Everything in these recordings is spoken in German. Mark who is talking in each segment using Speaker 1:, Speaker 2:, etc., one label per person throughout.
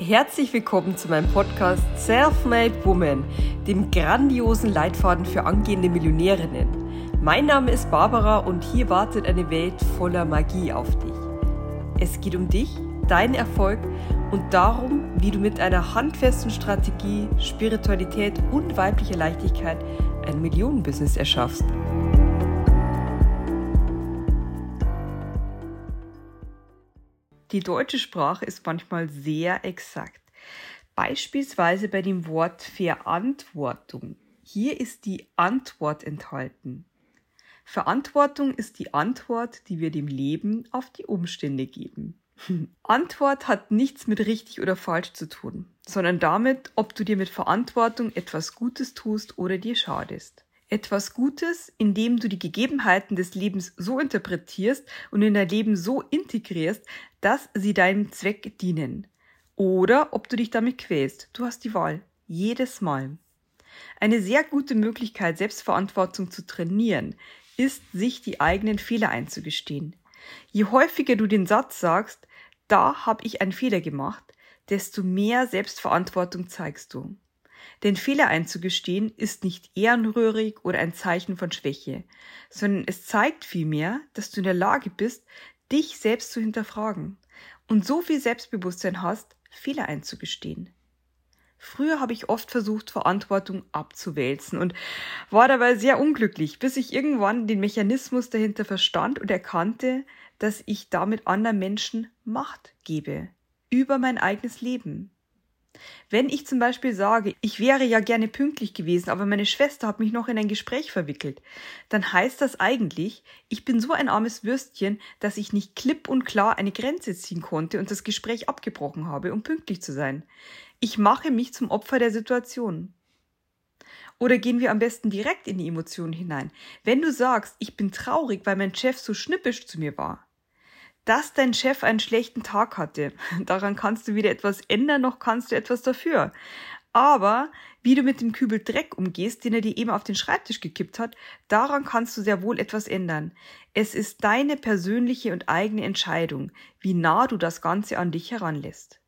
Speaker 1: Herzlich willkommen zu meinem Podcast Self-Made Woman, dem grandiosen Leitfaden für angehende Millionärinnen. Mein Name ist Barbara und hier wartet eine Welt voller Magie auf dich. Es geht um dich, deinen Erfolg und darum, wie du mit einer handfesten Strategie, Spiritualität und weiblicher Leichtigkeit ein Millionenbusiness erschaffst. Die deutsche Sprache ist manchmal sehr exakt. Beispielsweise bei dem Wort Verantwortung. Hier ist die Antwort enthalten. Verantwortung ist die Antwort, die wir dem Leben auf die Umstände geben. Antwort hat nichts mit richtig oder falsch zu tun, sondern damit, ob du dir mit Verantwortung etwas Gutes tust oder dir schadest etwas Gutes, indem du die Gegebenheiten des Lebens so interpretierst und in dein Leben so integrierst, dass sie deinem Zweck dienen. Oder ob du dich damit quälst. Du hast die Wahl. Jedes Mal. Eine sehr gute Möglichkeit, Selbstverantwortung zu trainieren, ist, sich die eigenen Fehler einzugestehen. Je häufiger du den Satz sagst, da habe ich einen Fehler gemacht, desto mehr Selbstverantwortung zeigst du. Denn Fehler einzugestehen ist nicht ehrenrührig oder ein Zeichen von Schwäche, sondern es zeigt vielmehr, dass du in der Lage bist, dich selbst zu hinterfragen und so viel Selbstbewusstsein hast, Fehler einzugestehen. Früher habe ich oft versucht, Verantwortung abzuwälzen und war dabei sehr unglücklich, bis ich irgendwann den Mechanismus dahinter verstand und erkannte, dass ich damit anderen Menschen Macht gebe über mein eigenes Leben. Wenn ich zum Beispiel sage, ich wäre ja gerne pünktlich gewesen, aber meine Schwester hat mich noch in ein Gespräch verwickelt, dann heißt das eigentlich, ich bin so ein armes Würstchen, dass ich nicht klipp und klar eine Grenze ziehen konnte und das Gespräch abgebrochen habe, um pünktlich zu sein. Ich mache mich zum Opfer der Situation. Oder gehen wir am besten direkt in die Emotionen hinein. Wenn du sagst, ich bin traurig, weil mein Chef so schnippisch zu mir war, dass dein Chef einen schlechten Tag hatte. Daran kannst du weder etwas ändern, noch kannst du etwas dafür. Aber wie du mit dem Kübel Dreck umgehst, den er dir eben auf den Schreibtisch gekippt hat, daran kannst du sehr wohl etwas ändern. Es ist deine persönliche und eigene Entscheidung, wie nah du das Ganze an dich heranlässt.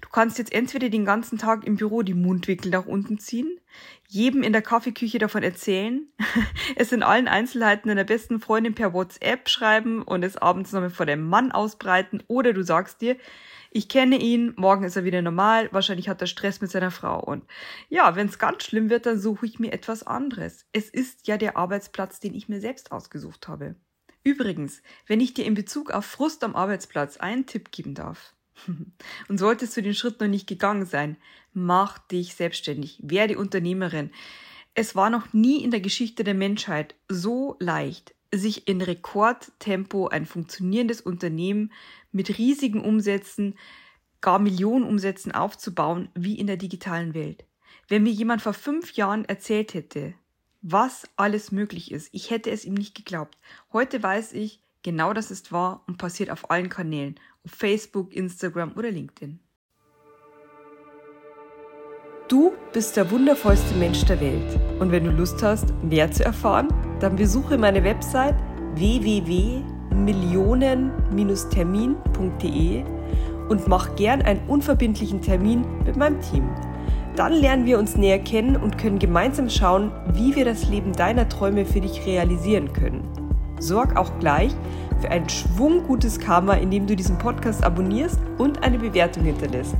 Speaker 1: Du kannst jetzt entweder den ganzen Tag im Büro die Mundwinkel nach unten ziehen, jedem in der Kaffeeküche davon erzählen, es in allen Einzelheiten deiner besten Freundin per WhatsApp schreiben und es abends nochmal vor deinem Mann ausbreiten oder du sagst dir, ich kenne ihn, morgen ist er wieder normal, wahrscheinlich hat er Stress mit seiner Frau und ja, wenn es ganz schlimm wird, dann suche ich mir etwas anderes. Es ist ja der Arbeitsplatz, den ich mir selbst ausgesucht habe. Übrigens, wenn ich dir in Bezug auf Frust am Arbeitsplatz einen Tipp geben darf, Und solltest du den Schritt noch nicht gegangen sein, mach dich selbstständig, werde Unternehmerin. Es war noch nie in der Geschichte der Menschheit so leicht, sich in Rekordtempo ein funktionierendes Unternehmen mit riesigen Umsätzen, gar Millionenumsätzen aufzubauen, wie in der digitalen Welt. Wenn mir jemand vor fünf Jahren erzählt hätte, was alles möglich ist, ich hätte es ihm nicht geglaubt. Heute weiß ich, genau das ist wahr und passiert auf allen Kanälen auf Facebook, Instagram oder LinkedIn. Du bist der wundervollste Mensch der Welt und wenn du Lust hast, mehr zu erfahren, dann besuche meine Website www.millionen-termin.de und mach gern einen unverbindlichen Termin mit meinem Team. Dann lernen wir uns näher kennen und können gemeinsam schauen, wie wir das Leben deiner Träume für dich realisieren können. Sorg auch gleich für ein schwunggutes Karma, indem du diesen Podcast abonnierst und eine Bewertung hinterlässt.